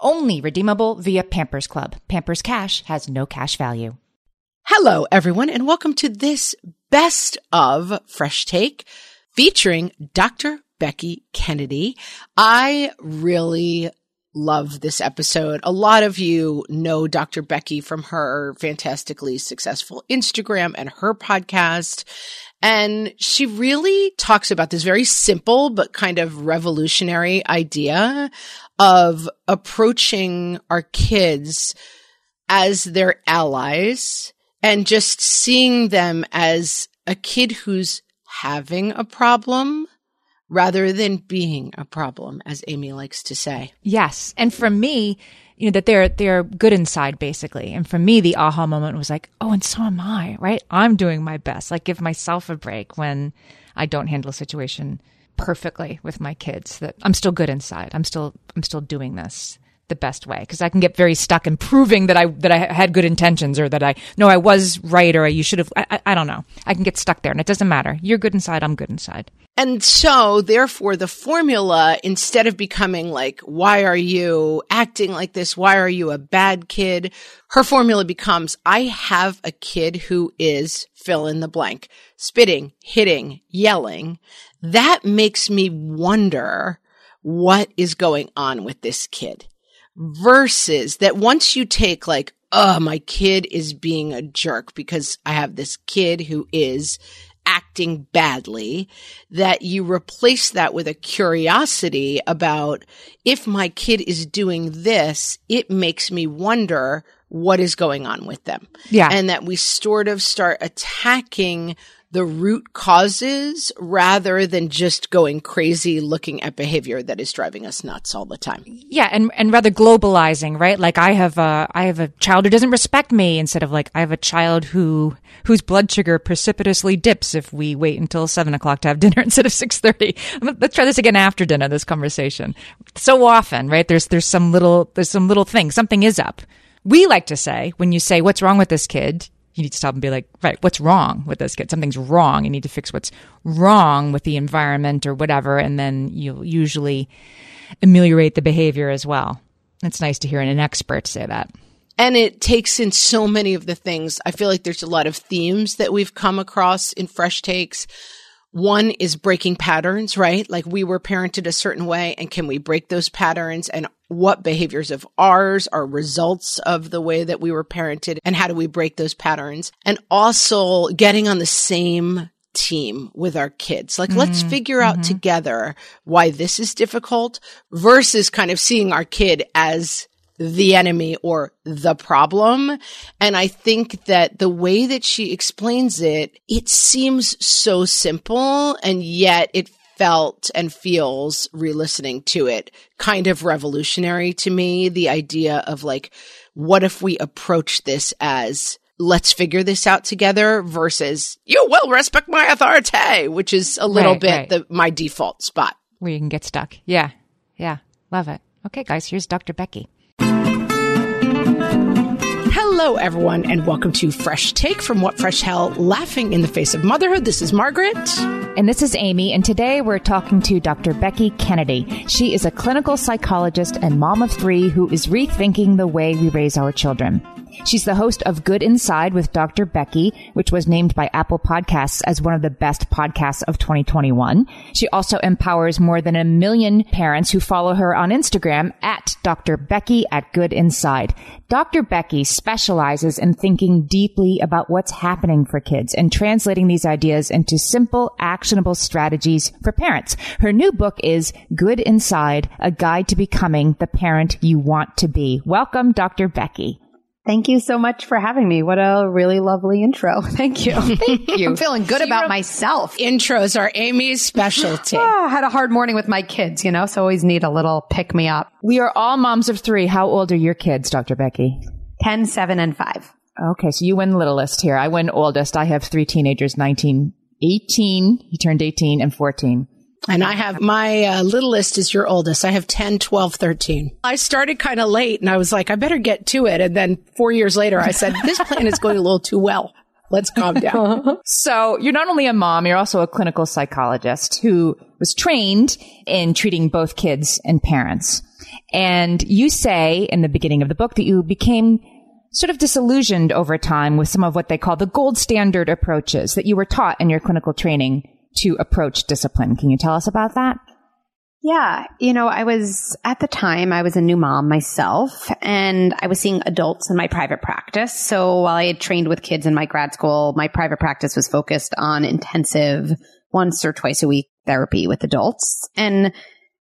Only redeemable via Pampers Club. Pampers Cash has no cash value. Hello, everyone, and welcome to this best of Fresh Take featuring Dr. Becky Kennedy. I really love this episode. A lot of you know Dr. Becky from her fantastically successful Instagram and her podcast. And she really talks about this very simple but kind of revolutionary idea of approaching our kids as their allies and just seeing them as a kid who's having a problem rather than being a problem, as Amy likes to say. Yes. And for me, you know, that they're, they're good inside basically. And for me, the aha moment was like, oh, and so am I, right? I'm doing my best. Like give myself a break when I don't handle a situation perfectly with my kids that I'm still good inside. I'm still, I'm still doing this the best way because I can get very stuck in proving that I that I had good intentions or that I no I was right or you should have I, I, I don't know. I can get stuck there and it doesn't matter. You're good inside I'm good inside. And so therefore the formula instead of becoming like why are you acting like this? Why are you a bad kid? her formula becomes I have a kid who is fill in the blank spitting hitting yelling. That makes me wonder what is going on with this kid versus that once you take like, oh, my kid is being a jerk because I have this kid who is acting badly, that you replace that with a curiosity about if my kid is doing this, it makes me wonder what is going on with them. Yeah. And that we sort of start attacking the root causes rather than just going crazy looking at behavior that is driving us nuts all the time. Yeah, and and rather globalizing, right? Like I have a I have a child who doesn't respect me instead of like I have a child who whose blood sugar precipitously dips if we wait until seven o'clock to have dinner instead of six thirty. Let's try this again after dinner. This conversation. So often, right? There's there's some little there's some little thing. Something is up. We like to say when you say what's wrong with this kid, you need to stop and be like, right, what's wrong with this kid? Something's wrong. You need to fix what's wrong with the environment or whatever. And then you'll usually ameliorate the behavior as well. It's nice to hear an expert say that. And it takes in so many of the things. I feel like there's a lot of themes that we've come across in Fresh Takes. One is breaking patterns, right? Like we were parented a certain way and can we break those patterns and what behaviors of ours are results of the way that we were parented and how do we break those patterns? And also getting on the same team with our kids. Like, mm-hmm. let's figure out mm-hmm. together why this is difficult versus kind of seeing our kid as the enemy or the problem. And I think that the way that she explains it, it seems so simple and yet it felt and feels re-listening to it kind of revolutionary to me. The idea of like, what if we approach this as let's figure this out together versus you will respect my authority, which is a little right, bit right. the, my default spot. Where you can get stuck. Yeah. Yeah. Love it. Okay, guys, here's Dr. Becky. Hello, everyone, and welcome to Fresh Take from What Fresh Hell Laughing in the Face of Motherhood. This is Margaret. And this is Amy, and today we're talking to Dr. Becky Kennedy. She is a clinical psychologist and mom of three who is rethinking the way we raise our children. She's the host of Good Inside with Dr. Becky, which was named by Apple Podcasts as one of the best podcasts of 2021. She also empowers more than a million parents who follow her on Instagram at Dr. Becky at Good Inside. Dr. Becky specializes in thinking deeply about what's happening for kids and translating these ideas into simple, actionable strategies for parents. Her new book is Good Inside, a guide to becoming the parent you want to be. Welcome, Dr. Becky. Thank you so much for having me. What a really lovely intro. Thank you. Thank you. I'm feeling good about myself. Intros are Amy's specialty. Oh, ah, I had a hard morning with my kids, you know, so always need a little pick me up. We are all moms of three. How old are your kids, Dr. Becky? 10, 7, and 5. Okay, so you win littlest here. I win oldest. I have three teenagers, 19, 18. He turned 18 and 14. And I have my uh, littlest is your oldest. I have 10, 12, 13. I started kind of late and I was like, I better get to it. And then four years later, I said, this plan is going a little too well. Let's calm down. so you're not only a mom, you're also a clinical psychologist who was trained in treating both kids and parents. And you say in the beginning of the book that you became sort of disillusioned over time with some of what they call the gold standard approaches that you were taught in your clinical training to approach discipline. Can you tell us about that? Yeah. You know, I was at the time, I was a new mom myself and I was seeing adults in my private practice. So while I had trained with kids in my grad school, my private practice was focused on intensive once or twice a week therapy with adults. And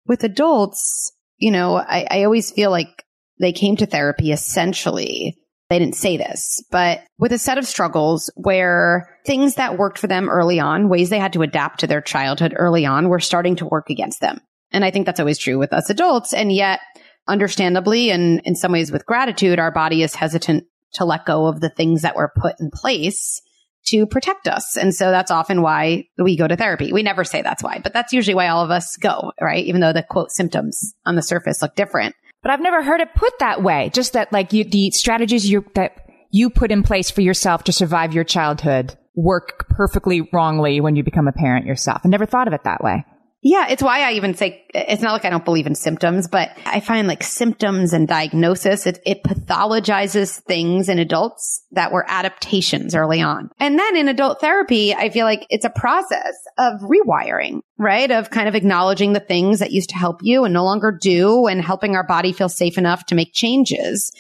with adults, you know, I, I always feel like they came to therapy essentially they didn't say this, but with a set of struggles where things that worked for them early on, ways they had to adapt to their childhood early on, were starting to work against them. And I think that's always true with us adults. And yet, understandably, and in some ways with gratitude, our body is hesitant to let go of the things that were put in place to protect us. And so that's often why we go to therapy. We never say that's why, but that's usually why all of us go, right? Even though the quote symptoms on the surface look different. But I've never heard it put that way. Just that like you, the strategies you, that you put in place for yourself to survive your childhood work perfectly wrongly when you become a parent yourself. I never thought of it that way. Yeah, it's why I even say it's not like I don't believe in symptoms, but I find like symptoms and diagnosis, it, it pathologizes things in adults that were adaptations early on. And then in adult therapy, I feel like it's a process of rewiring, right? Of kind of acknowledging the things that used to help you and no longer do and helping our body feel safe enough to make changes.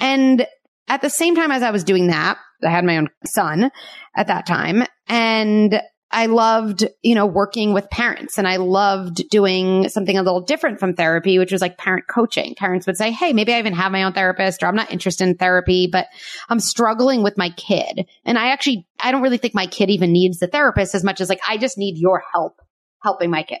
And at the same time as I was doing that, I had my own son at that time and I loved, you know, working with parents and I loved doing something a little different from therapy, which was like parent coaching. Parents would say, Hey, maybe I even have my own therapist or I'm not interested in therapy, but I'm struggling with my kid. And I actually, I don't really think my kid even needs the therapist as much as like, I just need your help helping my kid.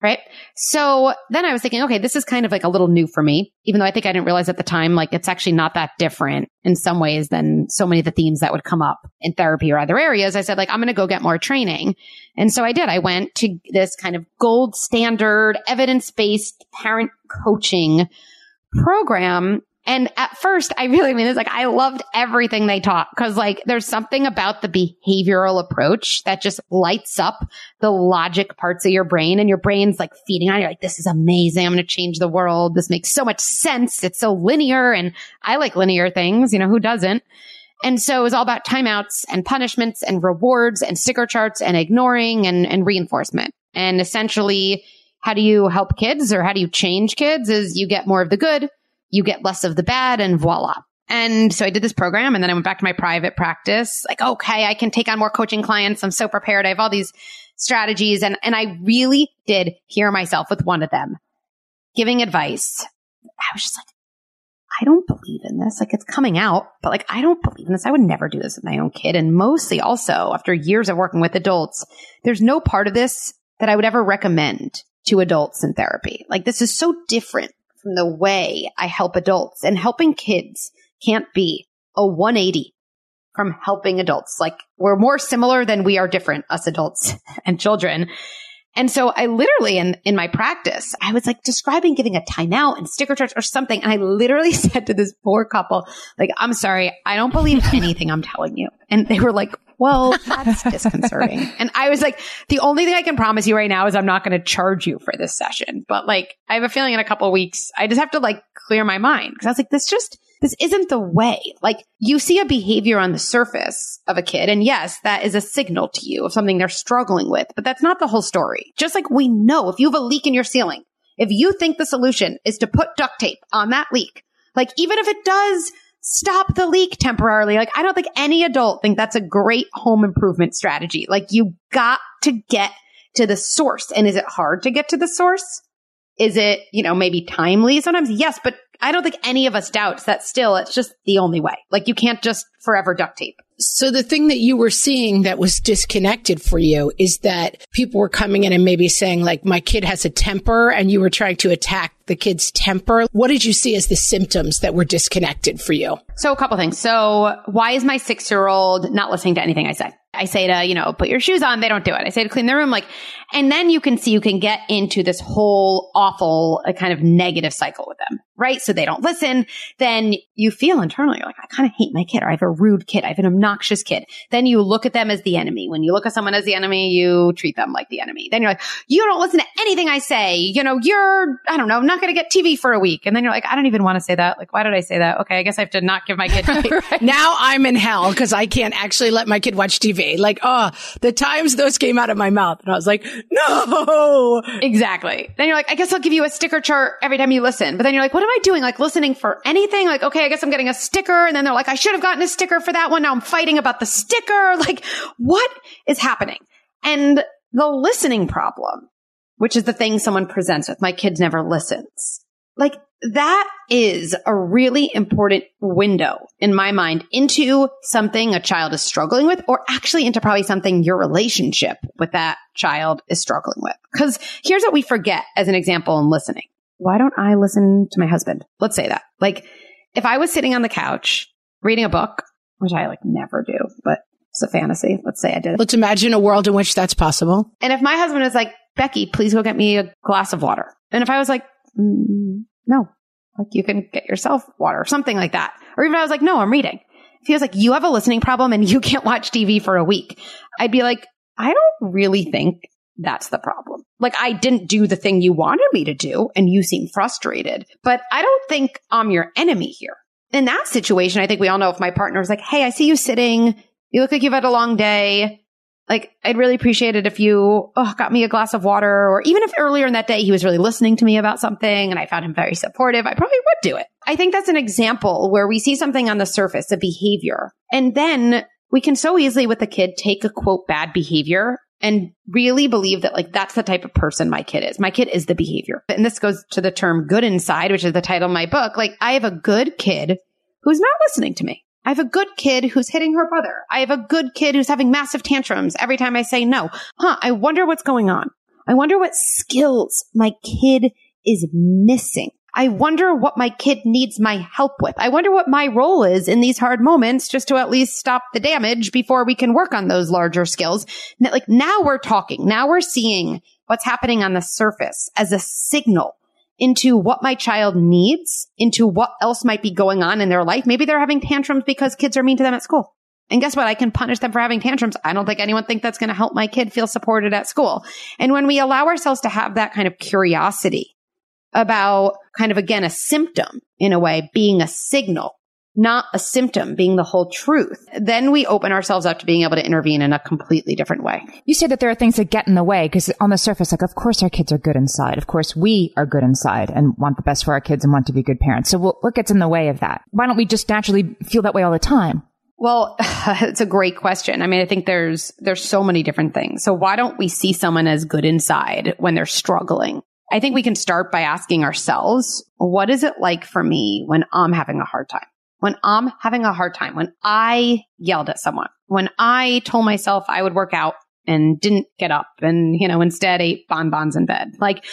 Right. So then I was thinking, okay, this is kind of like a little new for me, even though I think I didn't realize at the time, like it's actually not that different in some ways than so many of the themes that would come up in therapy or other areas. I said, like, I'm going to go get more training. And so I did. I went to this kind of gold standard evidence based parent coaching program and at first, I really mean this, like, I loved everything they taught because like there's something about the behavioral approach that just lights up the logic parts of your brain and your brain's like feeding on you like, this is amazing. I'm going to change the world. This makes so much sense. It's so linear and I like linear things. You know, who doesn't? And so it was all about timeouts and punishments and rewards and sticker charts and ignoring and, and reinforcement. And essentially, how do you help kids or how do you change kids is you get more of the good you get less of the bad and voila. And so I did this program and then I went back to my private practice. Like, okay, I can take on more coaching clients. I'm so prepared. I have all these strategies. And, and I really did hear myself with one of them giving advice. I was just like, I don't believe in this. Like it's coming out, but like I don't believe in this. I would never do this with my own kid. And mostly also after years of working with adults, there's no part of this that I would ever recommend to adults in therapy. Like this is so different from the way I help adults and helping kids can't be a 180 from helping adults. Like we're more similar than we are different, us adults and children. And so I literally in, in my practice, I was like describing giving a timeout and sticker charts or something. And I literally said to this poor couple, like, I'm sorry, I don't believe anything I'm telling you. And they were like, well, that's disconcerting. And I was like, the only thing I can promise you right now is I'm not going to charge you for this session. But like, I have a feeling in a couple weeks, I just have to like clear my mind because I was like, this just, this isn't the way. Like you see a behavior on the surface of a kid. And yes, that is a signal to you of something they're struggling with, but that's not the whole story. Just like we know if you have a leak in your ceiling, if you think the solution is to put duct tape on that leak, like even if it does stop the leak temporarily, like I don't think any adult think that's a great home improvement strategy. Like you got to get to the source. And is it hard to get to the source? Is it, you know, maybe timely sometimes? Yes, but I don't think any of us doubts that still it's just the only way. Like you can't just forever duct tape. So the thing that you were seeing that was disconnected for you is that people were coming in and maybe saying like, my kid has a temper and you were trying to attack the kid's temper. What did you see as the symptoms that were disconnected for you? So a couple things. So why is my six year old not listening to anything I say? I say to, you know, put your shoes on. They don't do it. I say to clean their room. Like, and then you can see you can get into this whole awful uh, kind of negative cycle with them, right? So they don't listen. Then you feel internally like, I kind of hate my kid or I have a rude kid. I have an obnoxious kid. Then you look at them as the enemy. When you look at someone as the enemy, you treat them like the enemy. Then you're like, you don't listen to anything I say. You know, you're, I don't know, not going to get TV for a week. And then you're like, I don't even want to say that. Like, why did I say that? Okay. I guess I have to not give my kid. right. Now I'm in hell because I can't actually let my kid watch TV. Like, oh, the times those came out of my mouth. And I was like, no. Exactly. Then you're like, I guess I'll give you a sticker chart every time you listen. But then you're like, what am I doing? Like listening for anything? Like, okay, I guess I'm getting a sticker. And then they're like, I should have gotten a sticker for that one. Now I'm fighting about the sticker. Like, what is happening? And the listening problem, which is the thing someone presents with, my kid never listens. Like that is a really important window in my mind into something a child is struggling with or actually into probably something your relationship with that child is struggling with. Cause here's what we forget as an example in listening. Why don't I listen to my husband? Let's say that. Like if I was sitting on the couch reading a book, which I like never do, but it's a fantasy. Let's say I did. Let's imagine a world in which that's possible. And if my husband is like, Becky, please go get me a glass of water. And if I was like, mm, no, like you can get yourself water or something like that. Or even I was like, no, I'm reading. If he was like, you have a listening problem and you can't watch TV for a week, I'd be like, I don't really think that's the problem. Like I didn't do the thing you wanted me to do and you seem frustrated, but I don't think I'm your enemy here. In that situation, I think we all know if my partner was like, Hey, I see you sitting. You look like you've had a long day like I'd really appreciate it if you oh, got me a glass of water, or even if earlier in that day he was really listening to me about something and I found him very supportive, I probably would do it. I think that's an example where we see something on the surface, a behavior, and then we can so easily with the kid take a quote bad behavior and really believe that like that's the type of person my kid is. My kid is the behavior. And this goes to the term good inside, which is the title of my book. Like I have a good kid who's not listening to me. I have a good kid who's hitting her brother. I have a good kid who's having massive tantrums every time I say no. Huh, I wonder what's going on. I wonder what skills my kid is missing. I wonder what my kid needs my help with. I wonder what my role is in these hard moments just to at least stop the damage before we can work on those larger skills. Like now we're talking. Now we're seeing what's happening on the surface as a signal into what my child needs, into what else might be going on in their life. Maybe they're having tantrums because kids are mean to them at school. And guess what? I can punish them for having tantrums. I don't think anyone think that's going to help my kid feel supported at school. And when we allow ourselves to have that kind of curiosity about kind of again a symptom in a way being a signal not a symptom being the whole truth, then we open ourselves up to being able to intervene in a completely different way. You say that there are things that get in the way because on the surface, like, of course our kids are good inside. Of course we are good inside and want the best for our kids and want to be good parents. So what gets in the way of that? Why don't we just naturally feel that way all the time? Well, it's a great question. I mean, I think there's, there's so many different things. So why don't we see someone as good inside when they're struggling? I think we can start by asking ourselves, what is it like for me when I'm having a hard time? When I'm having a hard time, when I yelled at someone, when I told myself I would work out and didn't get up and, you know, instead ate bonbons in bed. Like,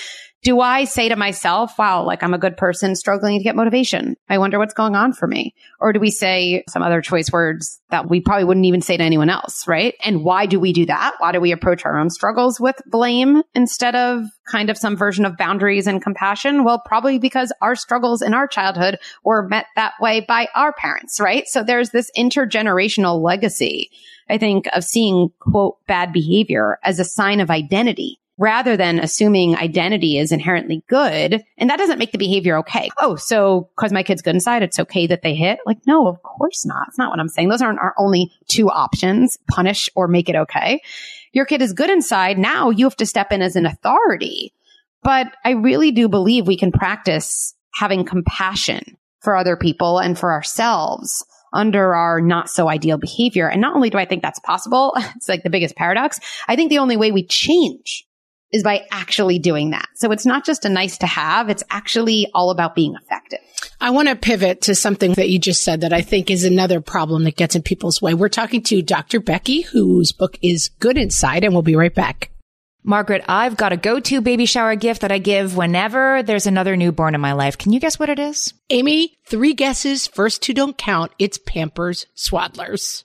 Do I say to myself, wow, like I'm a good person struggling to get motivation. I wonder what's going on for me. Or do we say some other choice words that we probably wouldn't even say to anyone else, right? And why do we do that? Why do we approach our own struggles with blame instead of kind of some version of boundaries and compassion? Well, probably because our struggles in our childhood were met that way by our parents, right? So there's this intergenerational legacy, I think, of seeing quote bad behavior as a sign of identity rather than assuming identity is inherently good. And that doesn't make the behavior okay. Oh, so cause my kid's good inside, it's okay that they hit? Like, no, of course not. It's not what I'm saying. Those aren't our only two options, punish or make it okay. Your kid is good inside. Now you have to step in as an authority. But I really do believe we can practice having compassion for other people and for ourselves under our not so ideal behavior. And not only do I think that's possible, it's like the biggest paradox. I think the only way we change is by actually doing that. So it's not just a nice to have. It's actually all about being effective. I want to pivot to something that you just said that I think is another problem that gets in people's way. We're talking to Dr. Becky, whose book is Good Inside, and we'll be right back. Margaret, I've got a go-to baby shower gift that I give whenever there's another newborn in my life. Can you guess what it is? Amy, three guesses. First two don't count. It's Pampers Swaddlers.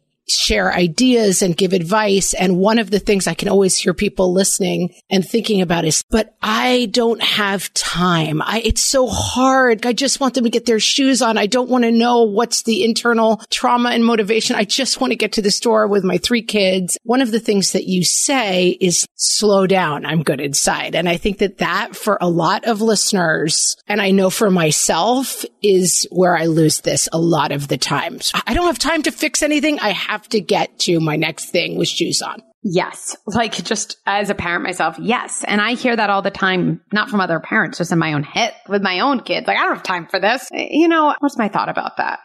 share ideas and give advice. And one of the things I can always hear people listening and thinking about is, but I don't have time. I, it's so hard. I just want them to get their shoes on. I don't want to know what's the internal trauma and motivation. I just want to get to the store with my three kids. One of the things that you say is slow down. I'm good inside. And I think that that for a lot of listeners, and I know for myself is where I lose this a lot of the times. I don't have time to fix anything. I have to get to my next thing with shoes on. Yes. Like just as a parent myself, yes. And I hear that all the time, not from other parents, just in my own head with my own kids. Like, I don't have time for this. You know, what's my thought about that?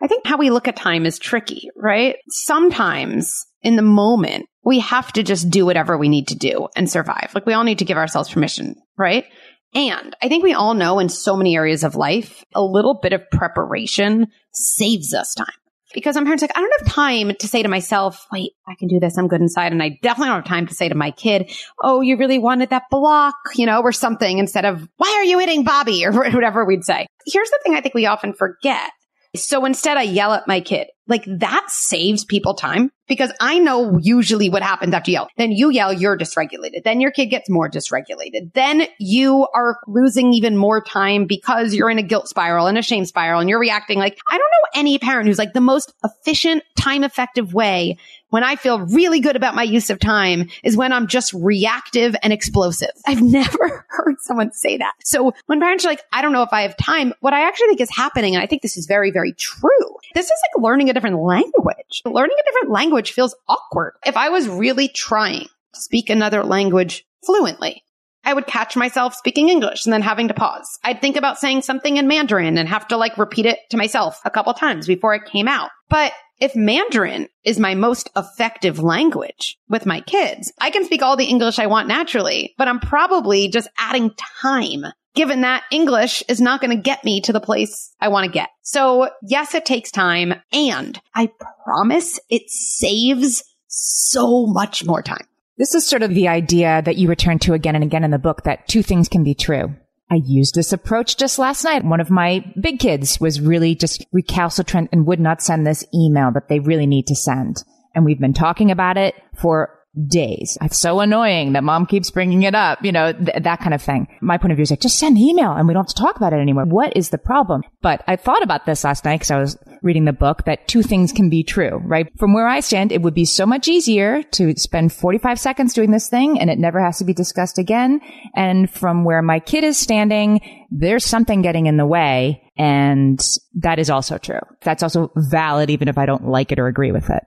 I think how we look at time is tricky, right? Sometimes in the moment, we have to just do whatever we need to do and survive. Like we all need to give ourselves permission, right? And I think we all know in so many areas of life, a little bit of preparation saves us time because I'm parents like, I don't have time to say to myself, wait, I can do this. I'm good inside. And I definitely don't have time to say to my kid, oh, you really wanted that block, you know, or something instead of, why are you hitting Bobby or whatever we'd say. Here's the thing I think we often forget. So instead I yell at my kid. Like that saves people time because I know usually what happens after you yell. Then you yell, you're dysregulated. Then your kid gets more dysregulated. Then you are losing even more time because you're in a guilt spiral and a shame spiral and you're reacting like, I don't know any parent who's like the most efficient, time effective way when I feel really good about my use of time is when I'm just reactive and explosive. I've never heard someone say that. So when parents are like, I don't know if I have time, what I actually think is happening, and I think this is very, very true. This is like learning a different language. Learning a different language feels awkward. If I was really trying to speak another language fluently, I would catch myself speaking English and then having to pause. I'd think about saying something in Mandarin and have to like repeat it to myself a couple times before it came out. But if Mandarin is my most effective language with my kids, I can speak all the English I want naturally, but I'm probably just adding time given that English is not going to get me to the place I want to get. So yes, it takes time and I promise it saves so much more time. This is sort of the idea that you return to again and again in the book that two things can be true. I used this approach just last night. One of my big kids was really just recalcitrant and would not send this email that they really need to send. And we've been talking about it for days. It's so annoying that mom keeps bringing it up, you know, th- that kind of thing. My point of view is like, just send an email and we don't have to talk about it anymore. What is the problem? But I thought about this last night because I was reading the book that two things can be true, right? From where I stand, it would be so much easier to spend 45 seconds doing this thing and it never has to be discussed again. And from where my kid is standing, there's something getting in the way. And that is also true. That's also valid, even if I don't like it or agree with it.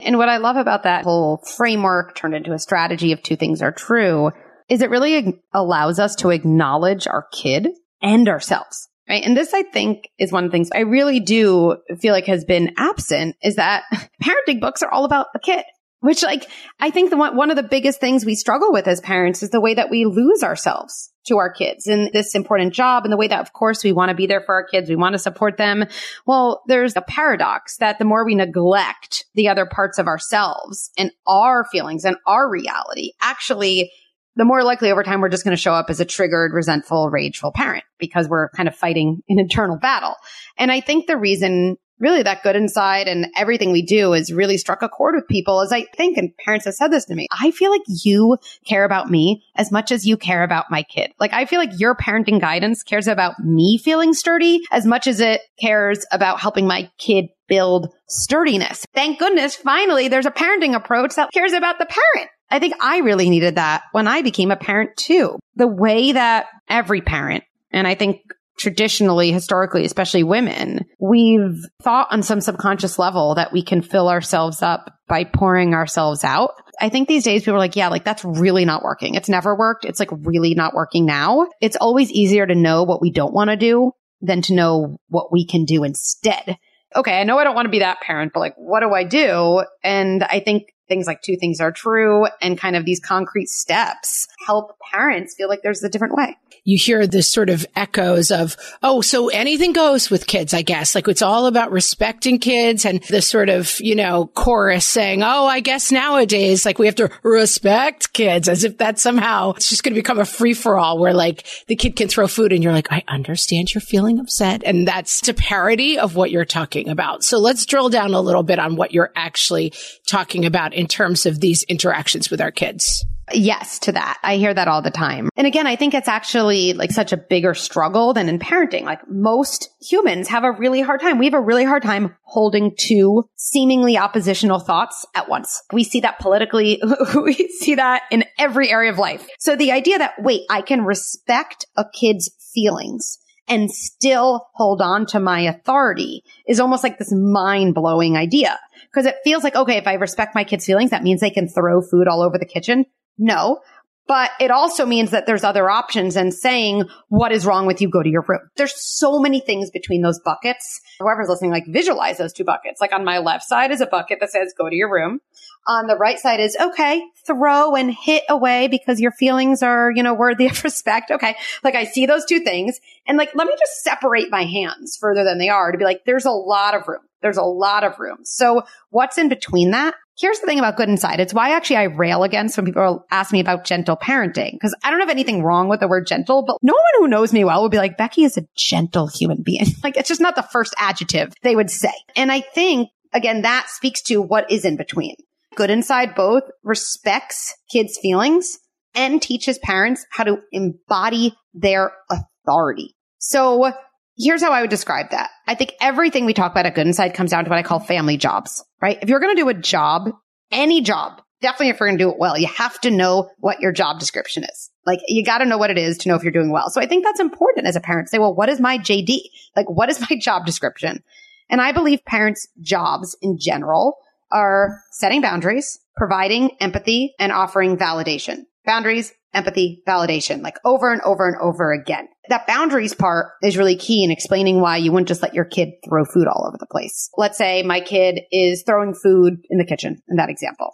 And what I love about that whole framework turned into a strategy of two things are true is it really allows us to acknowledge our kid and ourselves. Right. And this, I think, is one of the things I really do feel like has been absent is that parenting books are all about the kid. Which like, I think the one, one of the biggest things we struggle with as parents is the way that we lose ourselves to our kids in this important job and the way that, of course, we want to be there for our kids. We want to support them. Well, there's a paradox that the more we neglect the other parts of ourselves and our feelings and our reality, actually, the more likely over time we're just going to show up as a triggered, resentful, rageful parent because we're kind of fighting an internal battle. And I think the reason really that good inside and everything we do is really struck a chord with people as I think, and parents have said this to me, I feel like you care about me as much as you care about my kid. Like I feel like your parenting guidance cares about me feeling sturdy as much as it cares about helping my kid build sturdiness. Thank goodness finally there's a parenting approach that cares about the parent. I think I really needed that when I became a parent too. The way that every parent and I think traditionally, historically, especially women, we've thought on some subconscious level that we can fill ourselves up by pouring ourselves out. I think these days people are like, yeah, like that's really not working. It's never worked. It's like really not working now. It's always easier to know what we don't want to do than to know what we can do instead. Okay, I know I don't want to be that parent, but like, what do I do? And I think things like two things are true and kind of these concrete steps help parents feel like there's a different way you hear this sort of echoes of, oh, so anything goes with kids, I guess. Like it's all about respecting kids and the sort of, you know, chorus saying, oh, I guess nowadays, like we have to respect kids as if that somehow it's just going to become a free for all where like the kid can throw food and you're like, I understand you're feeling upset. And that's a parody of what you're talking about. So let's drill down a little bit on what you're actually talking about in terms of these interactions with our kids. Yes, to that. I hear that all the time. And again, I think it's actually like such a bigger struggle than in parenting. Like most humans have a really hard time. We have a really hard time holding two seemingly oppositional thoughts at once. We see that politically. we see that in every area of life. So the idea that, wait, I can respect a kid's feelings and still hold on to my authority is almost like this mind blowing idea. Because it feels like, okay, if I respect my kids' feelings, that means they can throw food all over the kitchen. No. But it also means that there's other options and saying, what is wrong with you? Go to your room. There's so many things between those buckets. Whoever's listening, like visualize those two buckets. Like on my left side is a bucket that says, go to your room. On the right side is, okay, throw and hit away because your feelings are, you know, worthy of respect. Okay. Like I see those two things and like, let me just separate my hands further than they are to be like, there's a lot of room. There's a lot of room. So what's in between that? Here's the thing about good inside. It's why actually I rail against when people ask me about gentle parenting because I don't have anything wrong with the word gentle, but no one who knows me well would be like, Becky is a gentle human being. like it's just not the first adjective they would say. And I think again, that speaks to what is in between. Good inside both respects kids' feelings and teaches parents how to embody their authority. So here's how I would describe that. I think everything we talk about at Good Inside comes down to what I call family jobs, right? If you're going to do a job, any job, definitely if you're going to do it well, you have to know what your job description is. Like you got to know what it is to know if you're doing well. So I think that's important as a parent say, well, what is my JD? Like what is my job description? And I believe parents' jobs in general are setting boundaries, providing empathy and offering validation. Boundaries, empathy, validation, like over and over and over again. That boundaries part is really key in explaining why you wouldn't just let your kid throw food all over the place. Let's say my kid is throwing food in the kitchen in that example.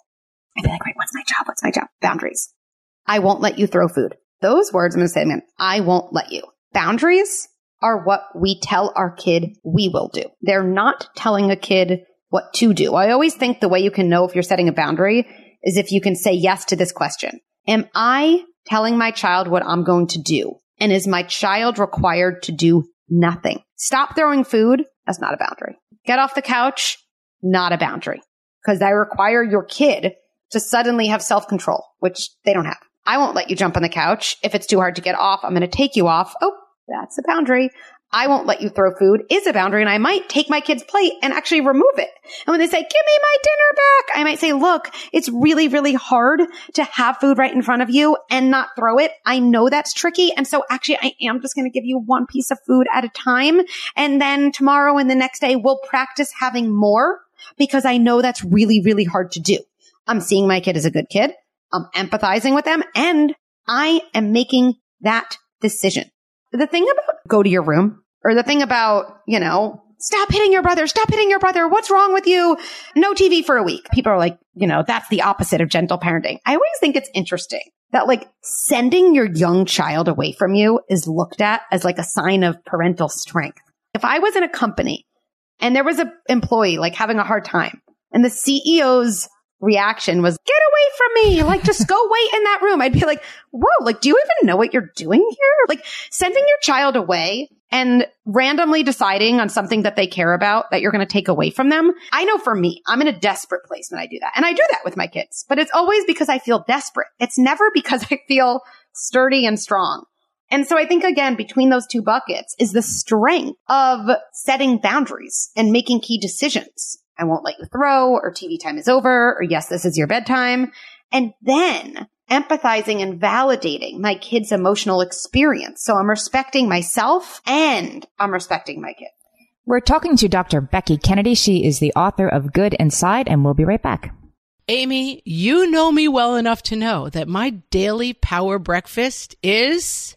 I'd be like, wait, what's my job? What's my job? Boundaries. I won't let you throw food. Those words I'm going to say man, I won't let you. Boundaries are what we tell our kid we will do. They're not telling a kid what to do. I always think the way you can know if you're setting a boundary is if you can say yes to this question. Am I telling my child what I'm going to do? And is my child required to do nothing? Stop throwing food. That's not a boundary. Get off the couch. Not a boundary because I require your kid to suddenly have self control, which they don't have. I won't let you jump on the couch. If it's too hard to get off, I'm going to take you off. Oh, that's a boundary. I won't let you throw food is a boundary and I might take my kid's plate and actually remove it. And when they say, give me my dinner back, I might say, look, it's really, really hard to have food right in front of you and not throw it. I know that's tricky. And so actually I am just going to give you one piece of food at a time. And then tomorrow and the next day we'll practice having more because I know that's really, really hard to do. I'm seeing my kid as a good kid. I'm empathizing with them and I am making that decision. The thing about go to your room or the thing about, you know, stop hitting your brother, stop hitting your brother. What's wrong with you? No TV for a week. People are like, you know, that's the opposite of gentle parenting. I always think it's interesting that like sending your young child away from you is looked at as like a sign of parental strength. If I was in a company and there was an employee like having a hard time and the CEO's reaction was, get away from me. Like, just go wait in that room. I'd be like, whoa, like, do you even know what you're doing here? Like, sending your child away and randomly deciding on something that they care about that you're going to take away from them. I know for me, I'm in a desperate place when I do that. And I do that with my kids, but it's always because I feel desperate. It's never because I feel sturdy and strong. And so I think again, between those two buckets is the strength of setting boundaries and making key decisions. I won't let you throw or TV time is over or yes, this is your bedtime. And then empathizing and validating my kid's emotional experience. So I'm respecting myself and I'm respecting my kid. We're talking to Dr. Becky Kennedy. She is the author of Good Inside, and we'll be right back. Amy, you know me well enough to know that my daily power breakfast is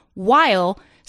while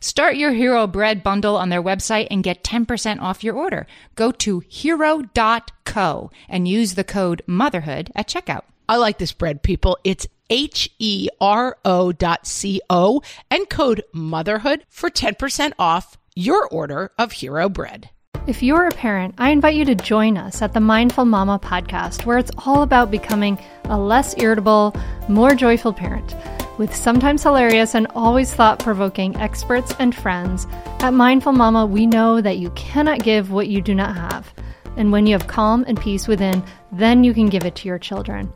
Start your Hero Bread bundle on their website and get 10% off your order. Go to hero.co and use the code motherhood at checkout. I like this bread, people. It's H E R O dot C O and code motherhood for 10% off your order of Hero Bread. If you're a parent, I invite you to join us at the Mindful Mama podcast, where it's all about becoming a less irritable, more joyful parent. With sometimes hilarious and always thought provoking experts and friends, at Mindful Mama, we know that you cannot give what you do not have. And when you have calm and peace within, then you can give it to your children.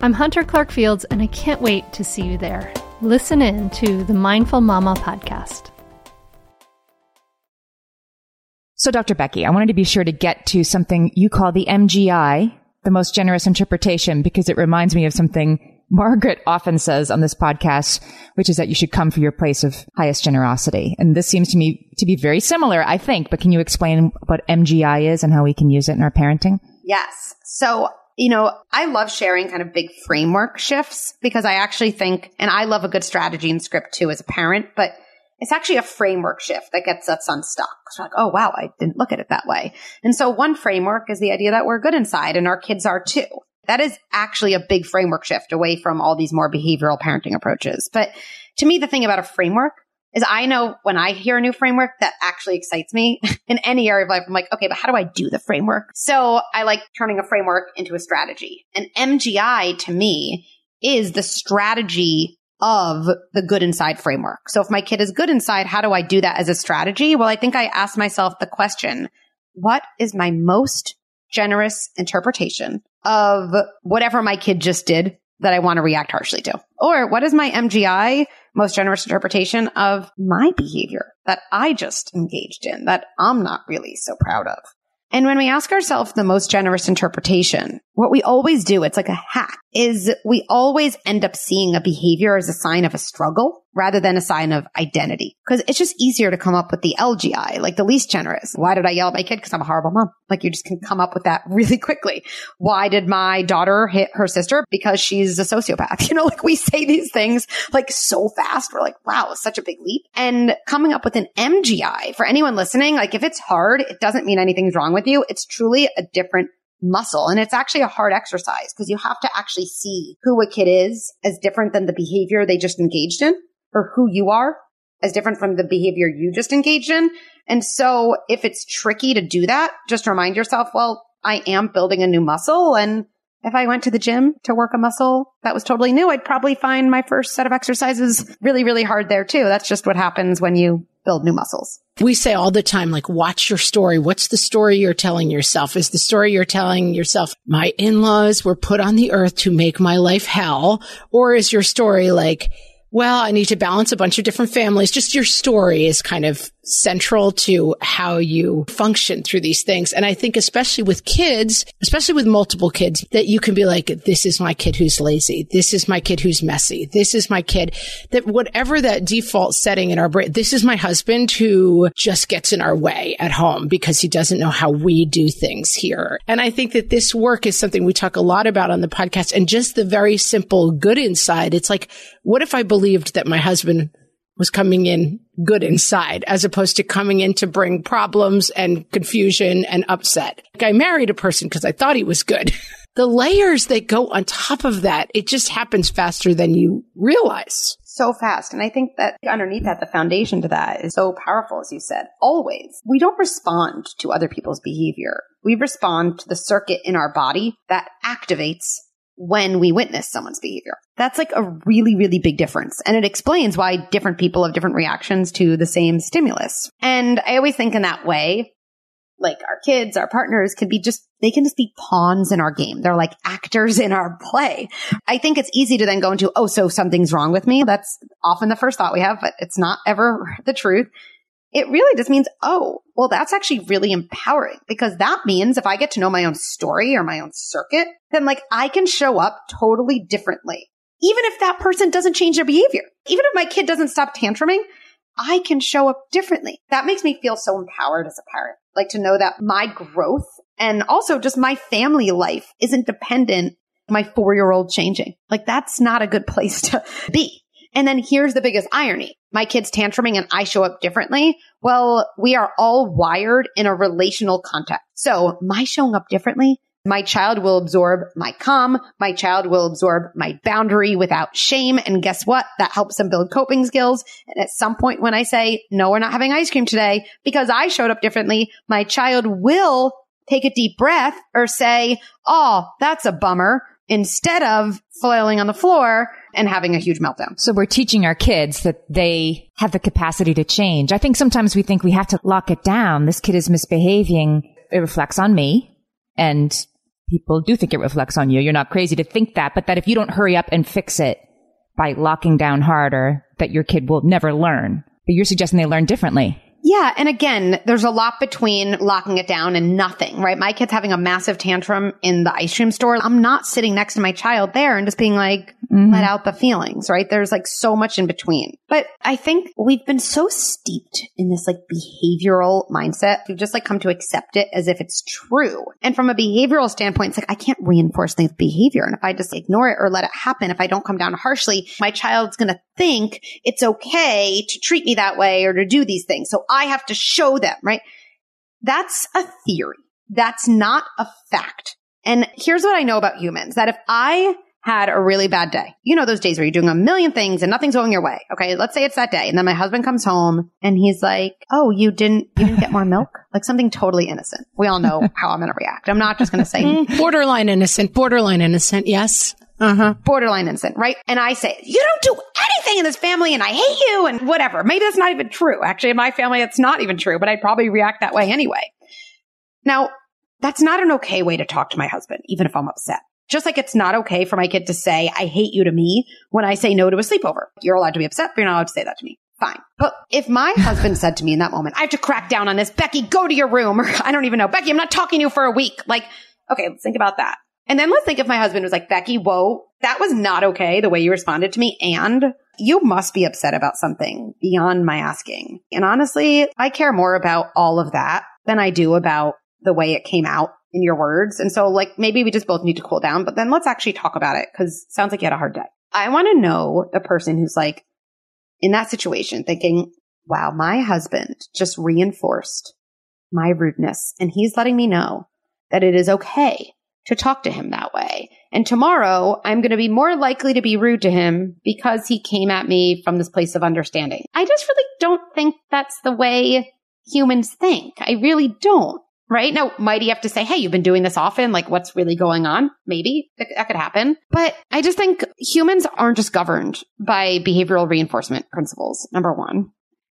I'm Hunter Clark Fields, and I can't wait to see you there. Listen in to the Mindful Mama podcast. So, Dr. Becky, I wanted to be sure to get to something you call the MGI, the most generous interpretation, because it reminds me of something Margaret often says on this podcast, which is that you should come for your place of highest generosity. And this seems to me to be very similar, I think, but can you explain what MGI is and how we can use it in our parenting? Yes. So, you know, I love sharing kind of big framework shifts because I actually think, and I love a good strategy and script too as a parent, but it's actually a framework shift that gets us unstuck. So like, oh wow, I didn't look at it that way. And so one framework is the idea that we're good inside and our kids are too. That is actually a big framework shift away from all these more behavioral parenting approaches. But to me, the thing about a framework is I know when I hear a new framework that actually excites me in any area of life. I'm like, okay, but how do I do the framework? So I like turning a framework into a strategy. And MGI to me is the strategy of the good inside framework. So if my kid is good inside, how do I do that as a strategy? Well, I think I ask myself the question, what is my most generous interpretation of whatever my kid just did that I want to react harshly to? Or what is my MGI most generous interpretation of my behavior that I just engaged in that I'm not really so proud of? And when we ask ourselves the most generous interpretation, what we always do, it's like a hack, is we always end up seeing a behavior as a sign of a struggle rather than a sign of identity. Because it's just easier to come up with the LGI, like the least generous. Why did I yell at my kid? Because I'm a horrible mom. Like you just can come up with that really quickly. Why did my daughter hit her sister? Because she's a sociopath. You know, like we say these things like so fast. We're like, wow, such a big leap. And coming up with an MGI for anyone listening, like if it's hard, it doesn't mean anything's wrong with you. It's truly a different muscle. And it's actually a hard exercise because you have to actually see who a kid is as different than the behavior they just engaged in or who you are as different from the behavior you just engaged in. And so if it's tricky to do that, just remind yourself, well, I am building a new muscle. And if I went to the gym to work a muscle that was totally new, I'd probably find my first set of exercises really, really hard there too. That's just what happens when you build new muscles. We say all the time, like, watch your story. What's the story you're telling yourself? Is the story you're telling yourself, my in-laws were put on the earth to make my life hell? Or is your story like, well, I need to balance a bunch of different families. Just your story is kind of central to how you function through these things. And I think especially with kids, especially with multiple kids, that you can be like, this is my kid who's lazy. This is my kid who's messy. This is my kid that whatever that default setting in our brain, this is my husband who just gets in our way at home because he doesn't know how we do things here. And I think that this work is something we talk a lot about on the podcast and just the very simple good inside. It's like, what if I believed that my husband was coming in good inside as opposed to coming in to bring problems and confusion and upset. Like I married a person because I thought he was good. the layers that go on top of that, it just happens faster than you realize. So fast. And I think that underneath that, the foundation to that is so powerful, as you said. Always. We don't respond to other people's behavior. We respond to the circuit in our body that activates when we witness someone's behavior. That's like a really, really big difference. And it explains why different people have different reactions to the same stimulus. And I always think in that way, like our kids, our partners can be just, they can just be pawns in our game. They're like actors in our play. I think it's easy to then go into, oh, so something's wrong with me. That's often the first thought we have, but it's not ever the truth it really just means, oh, well, that's actually really empowering because that means if I get to know my own story or my own circuit, then like I can show up totally differently. Even if that person doesn't change their behavior, even if my kid doesn't stop tantruming, I can show up differently. That makes me feel so empowered as a parent. Like to know that my growth and also just my family life isn't dependent on my four year old changing. Like that's not a good place to be. And then here's the biggest irony. My kid's tantruming and I show up differently. Well, we are all wired in a relational context. So my showing up differently, my child will absorb my calm. My child will absorb my boundary without shame. And guess what? That helps them build coping skills. And at some point when I say, no, we're not having ice cream today because I showed up differently, my child will take a deep breath or say, Oh, that's a bummer instead of flailing on the floor and having a huge meltdown. So we're teaching our kids that they have the capacity to change. I think sometimes we think we have to lock it down. This kid is misbehaving. it reflects on me and people do think it reflects on you. You're not crazy to think that, but that if you don't hurry up and fix it by locking down harder, that your kid will never learn. But you're suggesting they learn differently. Yeah. And again, there's a lot between locking it down and nothing, right? My kid's having a massive tantrum in the ice cream store. I'm not sitting next to my child there and just being like, mm-hmm. let out the feelings, right? There's like so much in between. But I think we've been so steeped in this like behavioral mindset. We've just like come to accept it as if it's true. And from a behavioral standpoint, it's like I can't reinforce the behavior. And if I just ignore it or let it happen, if I don't come down harshly, my child's going to think it's okay to treat me that way or to do these things. So I have to show them, right? That's a theory. That's not a fact. And here's what I know about humans that if I had a really bad day. You know, those days where you're doing a million things and nothing's going your way. Okay. Let's say it's that day. And then my husband comes home and he's like, Oh, you didn't, you didn't get more milk? Like something totally innocent. We all know how I'm going to react. I'm not just going to say borderline innocent, borderline innocent. Yes. Uh-huh. Borderline innocent, right? And I say, you don't do anything in this family and I hate you and whatever. Maybe that's not even true. Actually, in my family, it's not even true, but I'd probably react that way anyway. Now, that's not an okay way to talk to my husband, even if I'm upset. Just like it's not okay for my kid to say, I hate you to me when I say no to a sleepover. You're allowed to be upset, but you're not allowed to say that to me. Fine. But if my husband said to me in that moment, I have to crack down on this, Becky, go to your room, or I don't even know, Becky, I'm not talking to you for a week. Like, okay, let's think about that. And then let's think if my husband was like, Becky, whoa, that was not okay the way you responded to me. And you must be upset about something beyond my asking. And honestly, I care more about all of that than I do about the way it came out in your words. And so like maybe we just both need to cool down, but then let's actually talk about it because sounds like you had a hard day. I want to know the person who's like in that situation thinking, wow, my husband just reinforced my rudeness and he's letting me know that it is okay to talk to him that way. And tomorrow I'm going to be more likely to be rude to him because he came at me from this place of understanding. I just really don't think that's the way humans think. I really don't right? Now, might he have to say, Hey, you've been doing this often? Like what's really going on? Maybe that, could happen. But I just think humans aren't just governed by behavioral reinforcement principles. Number one.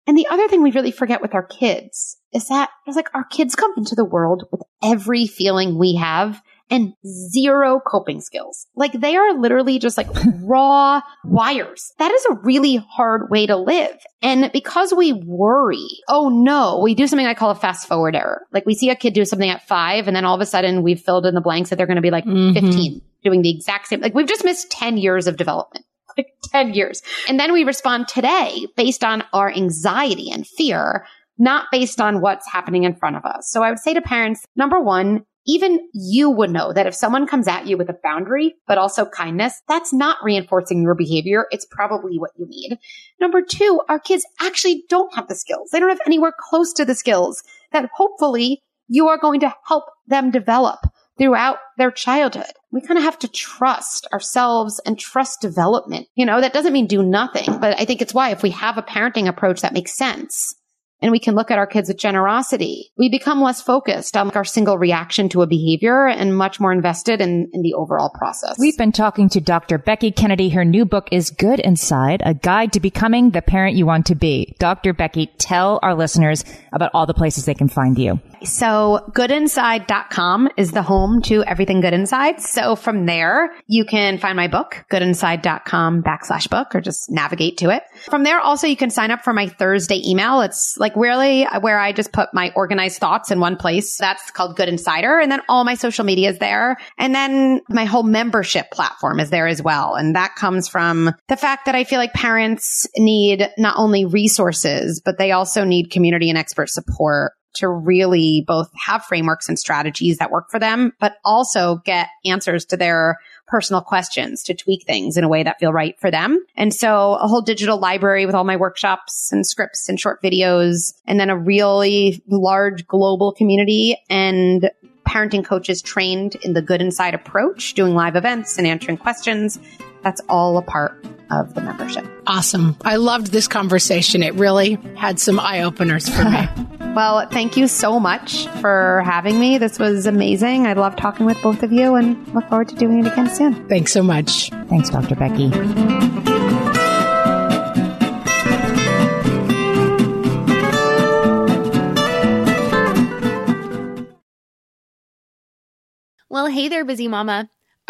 And the other thing we really forget with our kids is that it's like our kids come into the world with every feeling we have and zero coping skills. Like they are literally just like raw wires. That is a really hard way to live. And because we worry, oh no, we do something I call a fast forward error. Like we see a kid do something at five and then all of a sudden we've filled in the blanks that they're going to be like mm-hmm. 15 doing the exact same. Like we've just missed 10 years of development. Like 10 years. And then we respond today based on our anxiety and fear not based on what's happening in front of us. So I would say to parents, number one, even you would know that if someone comes at you with a boundary, but also kindness, that's not reinforcing your behavior. It's probably what you need. Number two, our kids actually don't have the skills. They don't have anywhere close to the skills that hopefully you are going to help them develop throughout their childhood. We kind of have to trust ourselves and trust development. You know, that doesn't mean do nothing, but I think it's why if we have a parenting approach that makes sense, and we can look at our kids with generosity. We become less focused on our single reaction to a behavior and much more invested in, in the overall process. We've been talking to Dr. Becky Kennedy. Her new book is Good Inside, a guide to becoming the parent you want to be. Dr. Becky, tell our listeners about all the places they can find you. So goodinside.com is the home to everything good inside. So from there, you can find my book, goodinside.com backslash book, or just navigate to it. From there, also, you can sign up for my Thursday email. It's like really where I just put my organized thoughts in one place. That's called Good Insider. And then all my social media is there. And then my whole membership platform is there as well. And that comes from the fact that I feel like parents need not only resources, but they also need community and expert support to really both have frameworks and strategies that work for them, but also get answers to their personal questions to tweak things in a way that feel right for them. And so a whole digital library with all my workshops and scripts and short videos, and then a really large global community and parenting coaches trained in the good inside approach, doing live events and answering questions. That's all a part of the membership. Awesome. I loved this conversation. It really had some eye openers for me. well, thank you so much for having me. This was amazing. I love talking with both of you and look forward to doing it again soon. Thanks so much. Thanks, Dr. Becky. Well, hey there, busy mama.